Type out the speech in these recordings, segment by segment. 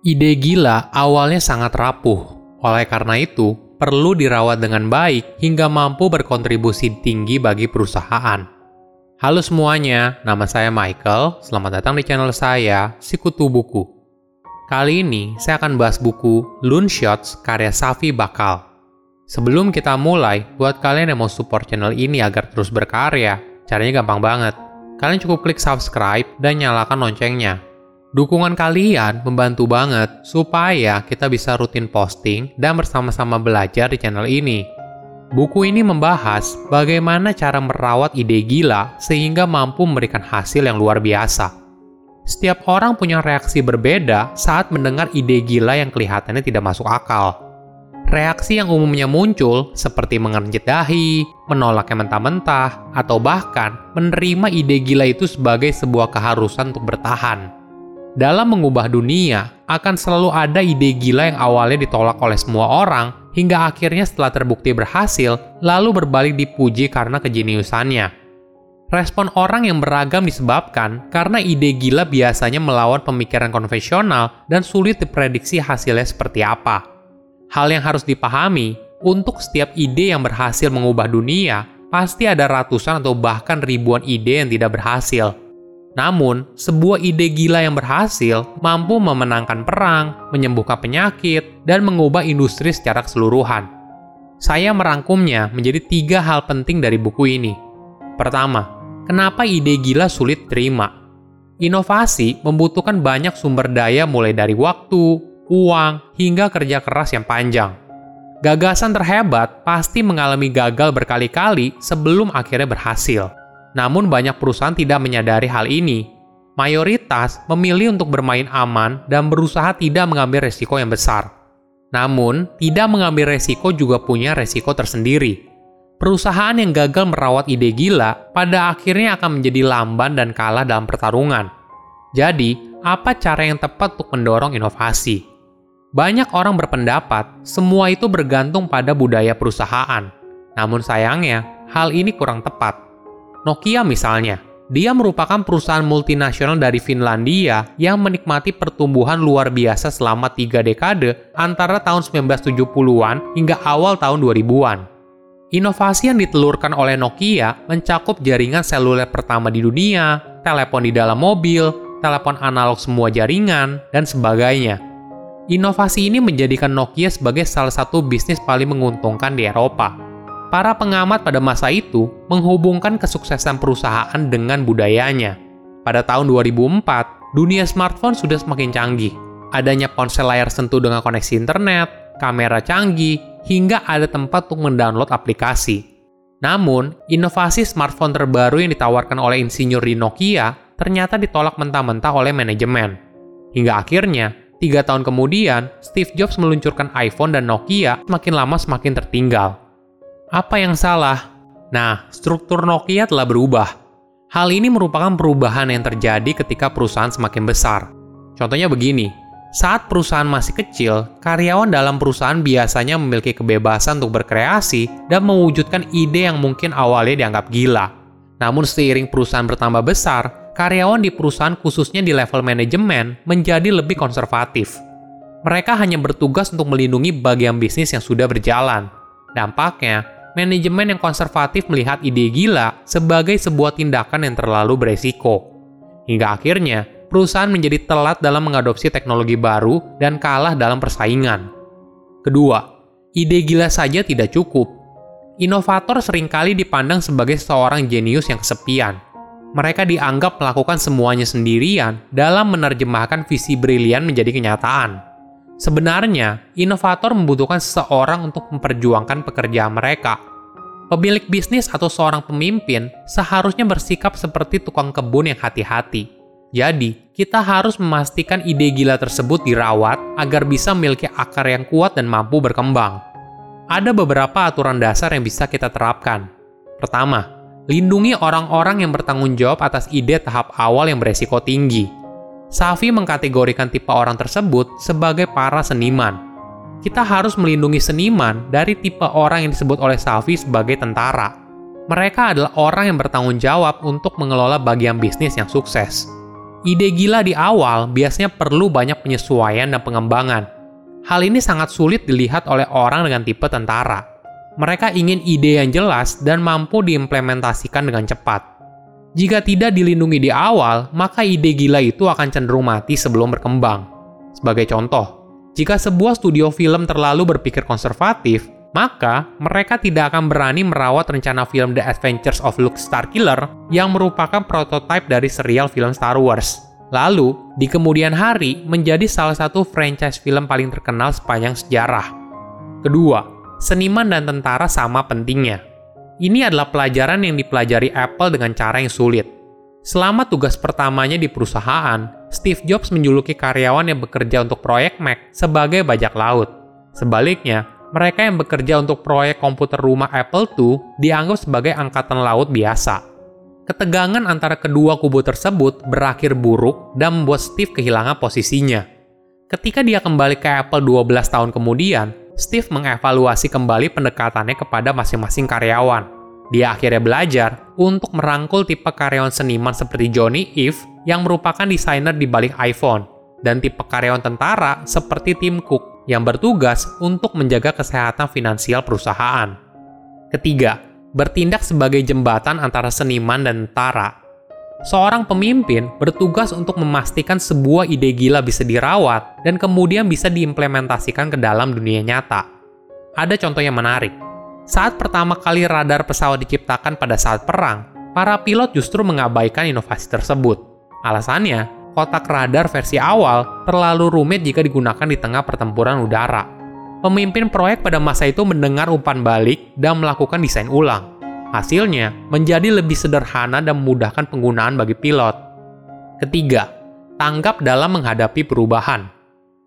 Ide gila awalnya sangat rapuh, oleh karena itu perlu dirawat dengan baik hingga mampu berkontribusi tinggi bagi perusahaan. Halo semuanya, nama saya Michael. Selamat datang di channel saya, Sikutu Buku. Kali ini saya akan bahas buku Loon Shots karya Safi Bakal. Sebelum kita mulai, buat kalian yang mau support channel ini agar terus berkarya, caranya gampang banget. Kalian cukup klik subscribe dan nyalakan loncengnya Dukungan kalian membantu banget supaya kita bisa rutin posting dan bersama-sama belajar di channel ini. Buku ini membahas bagaimana cara merawat ide gila sehingga mampu memberikan hasil yang luar biasa. Setiap orang punya reaksi berbeda saat mendengar ide gila yang kelihatannya tidak masuk akal. Reaksi yang umumnya muncul seperti mengerjit dahi, menolaknya mentah-mentah, atau bahkan menerima ide gila itu sebagai sebuah keharusan untuk bertahan. Dalam mengubah dunia, akan selalu ada ide gila yang awalnya ditolak oleh semua orang, hingga akhirnya setelah terbukti berhasil, lalu berbalik dipuji karena kejeniusannya. Respon orang yang beragam disebabkan karena ide gila biasanya melawan pemikiran konvensional dan sulit diprediksi hasilnya seperti apa. Hal yang harus dipahami, untuk setiap ide yang berhasil mengubah dunia, pasti ada ratusan atau bahkan ribuan ide yang tidak berhasil. Namun, sebuah ide gila yang berhasil mampu memenangkan perang, menyembuhkan penyakit, dan mengubah industri secara keseluruhan. Saya merangkumnya menjadi tiga hal penting dari buku ini. Pertama, kenapa ide gila sulit terima? Inovasi membutuhkan banyak sumber daya mulai dari waktu, uang, hingga kerja keras yang panjang. Gagasan terhebat pasti mengalami gagal berkali-kali sebelum akhirnya berhasil. Namun banyak perusahaan tidak menyadari hal ini. Mayoritas memilih untuk bermain aman dan berusaha tidak mengambil resiko yang besar. Namun, tidak mengambil resiko juga punya resiko tersendiri. Perusahaan yang gagal merawat ide gila pada akhirnya akan menjadi lamban dan kalah dalam pertarungan. Jadi, apa cara yang tepat untuk mendorong inovasi? Banyak orang berpendapat semua itu bergantung pada budaya perusahaan. Namun sayangnya, hal ini kurang tepat. Nokia misalnya, dia merupakan perusahaan multinasional dari Finlandia yang menikmati pertumbuhan luar biasa selama tiga dekade antara tahun 1970-an hingga awal tahun 2000-an. Inovasi yang ditelurkan oleh Nokia mencakup jaringan seluler pertama di dunia, telepon di dalam mobil, telepon analog semua jaringan, dan sebagainya. Inovasi ini menjadikan Nokia sebagai salah satu bisnis paling menguntungkan di Eropa. Para pengamat pada masa itu menghubungkan kesuksesan perusahaan dengan budayanya. Pada tahun 2004, dunia smartphone sudah semakin canggih. Adanya ponsel layar sentuh dengan koneksi internet, kamera canggih, hingga ada tempat untuk mendownload aplikasi. Namun, inovasi smartphone terbaru yang ditawarkan oleh insinyur di Nokia ternyata ditolak mentah-mentah oleh manajemen. Hingga akhirnya, tiga tahun kemudian, Steve Jobs meluncurkan iPhone dan Nokia semakin lama semakin tertinggal. Apa yang salah? Nah, struktur Nokia telah berubah. Hal ini merupakan perubahan yang terjadi ketika perusahaan semakin besar. Contohnya begini, saat perusahaan masih kecil, karyawan dalam perusahaan biasanya memiliki kebebasan untuk berkreasi dan mewujudkan ide yang mungkin awalnya dianggap gila. Namun seiring perusahaan bertambah besar, karyawan di perusahaan khususnya di level manajemen menjadi lebih konservatif. Mereka hanya bertugas untuk melindungi bagian bisnis yang sudah berjalan. Dampaknya, manajemen yang konservatif melihat ide gila sebagai sebuah tindakan yang terlalu beresiko. Hingga akhirnya, perusahaan menjadi telat dalam mengadopsi teknologi baru dan kalah dalam persaingan. Kedua, ide gila saja tidak cukup. Inovator sering kali dipandang sebagai seorang jenius yang kesepian. Mereka dianggap melakukan semuanya sendirian dalam menerjemahkan visi brilian menjadi kenyataan. Sebenarnya, inovator membutuhkan seseorang untuk memperjuangkan pekerjaan mereka. Pemilik bisnis atau seorang pemimpin seharusnya bersikap seperti tukang kebun yang hati-hati. Jadi, kita harus memastikan ide gila tersebut dirawat agar bisa memiliki akar yang kuat dan mampu berkembang. Ada beberapa aturan dasar yang bisa kita terapkan. Pertama, lindungi orang-orang yang bertanggung jawab atas ide tahap awal yang beresiko tinggi Safi mengkategorikan tipe orang tersebut sebagai para seniman. Kita harus melindungi seniman dari tipe orang yang disebut oleh Safi sebagai tentara. Mereka adalah orang yang bertanggung jawab untuk mengelola bagian bisnis yang sukses. ide gila di awal biasanya perlu banyak penyesuaian dan pengembangan. Hal ini sangat sulit dilihat oleh orang dengan tipe tentara. Mereka ingin ide yang jelas dan mampu diimplementasikan dengan cepat. Jika tidak dilindungi di awal, maka ide gila itu akan cenderung mati sebelum berkembang. Sebagai contoh, jika sebuah studio film terlalu berpikir konservatif, maka mereka tidak akan berani merawat rencana film The Adventures of Luke Starkiller yang merupakan prototipe dari serial film Star Wars. Lalu, di kemudian hari menjadi salah satu franchise film paling terkenal sepanjang sejarah. Kedua, seniman dan tentara sama pentingnya. Ini adalah pelajaran yang dipelajari Apple dengan cara yang sulit. Selama tugas pertamanya di perusahaan, Steve Jobs menjuluki karyawan yang bekerja untuk proyek Mac sebagai bajak laut. Sebaliknya, mereka yang bekerja untuk proyek komputer rumah Apple II dianggap sebagai angkatan laut biasa. Ketegangan antara kedua kubu tersebut berakhir buruk dan membuat Steve kehilangan posisinya. Ketika dia kembali ke Apple 12 tahun kemudian, Steve mengevaluasi kembali pendekatannya kepada masing-masing karyawan. Dia akhirnya belajar untuk merangkul tipe karyawan seniman seperti Johnny Ive yang merupakan desainer di balik iPhone, dan tipe karyawan tentara seperti Tim Cook yang bertugas untuk menjaga kesehatan finansial perusahaan. Ketiga, bertindak sebagai jembatan antara seniman dan tentara. Seorang pemimpin bertugas untuk memastikan sebuah ide gila bisa dirawat dan kemudian bisa diimplementasikan ke dalam dunia nyata. Ada contoh yang menarik. Saat pertama kali radar pesawat diciptakan pada saat perang, para pilot justru mengabaikan inovasi tersebut. Alasannya, kotak radar versi awal terlalu rumit jika digunakan di tengah pertempuran udara. Pemimpin proyek pada masa itu mendengar umpan balik dan melakukan desain ulang. Hasilnya menjadi lebih sederhana dan memudahkan penggunaan bagi pilot. Ketiga, tanggap dalam menghadapi perubahan.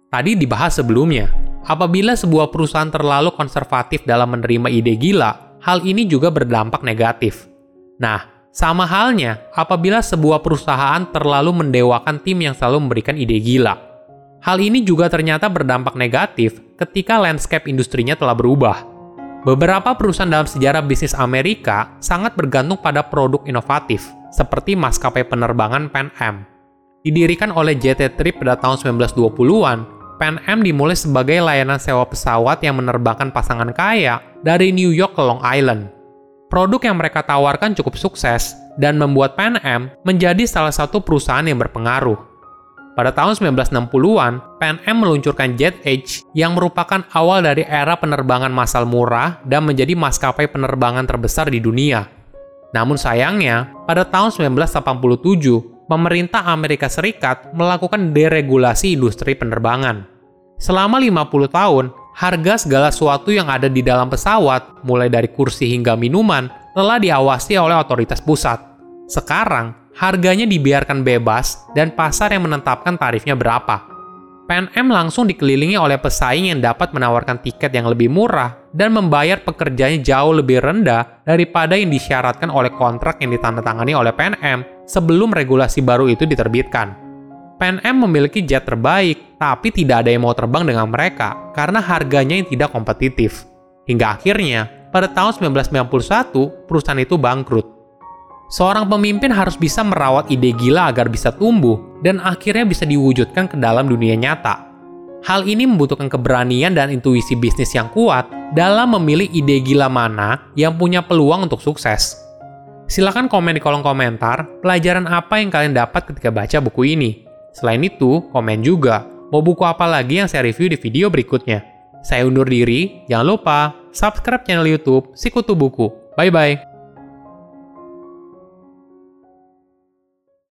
Tadi dibahas sebelumnya, apabila sebuah perusahaan terlalu konservatif dalam menerima ide gila, hal ini juga berdampak negatif. Nah, sama halnya apabila sebuah perusahaan terlalu mendewakan tim yang selalu memberikan ide gila. Hal ini juga ternyata berdampak negatif ketika landscape industrinya telah berubah. Beberapa perusahaan dalam sejarah bisnis Amerika sangat bergantung pada produk inovatif, seperti maskapai penerbangan Pan Am. Didirikan oleh JT Trip pada tahun 1920-an, Pan Am dimulai sebagai layanan sewa pesawat yang menerbangkan pasangan kaya dari New York ke Long Island produk yang mereka tawarkan cukup sukses dan membuat Pan Am menjadi salah satu perusahaan yang berpengaruh. Pada tahun 1960-an, Pan Am meluncurkan Jet Age yang merupakan awal dari era penerbangan massal murah dan menjadi maskapai penerbangan terbesar di dunia. Namun sayangnya, pada tahun 1987, pemerintah Amerika Serikat melakukan deregulasi industri penerbangan. Selama 50 tahun, harga segala sesuatu yang ada di dalam pesawat, mulai dari kursi hingga minuman, telah diawasi oleh otoritas pusat. Sekarang, harganya dibiarkan bebas dan pasar yang menetapkan tarifnya berapa. PNM langsung dikelilingi oleh pesaing yang dapat menawarkan tiket yang lebih murah dan membayar pekerjanya jauh lebih rendah daripada yang disyaratkan oleh kontrak yang ditandatangani oleh PNM sebelum regulasi baru itu diterbitkan. PNM memiliki jet terbaik, tapi tidak ada yang mau terbang dengan mereka karena harganya yang tidak kompetitif. Hingga akhirnya, pada tahun 1991, perusahaan itu bangkrut. Seorang pemimpin harus bisa merawat ide gila agar bisa tumbuh dan akhirnya bisa diwujudkan ke dalam dunia nyata. Hal ini membutuhkan keberanian dan intuisi bisnis yang kuat dalam memilih ide gila mana yang punya peluang untuk sukses. Silahkan komen di kolom komentar pelajaran apa yang kalian dapat ketika baca buku ini. Selain itu, komen juga mau buku apa lagi yang saya review di video berikutnya. Saya undur diri, jangan lupa subscribe channel YouTube Sikutu Buku. Bye bye.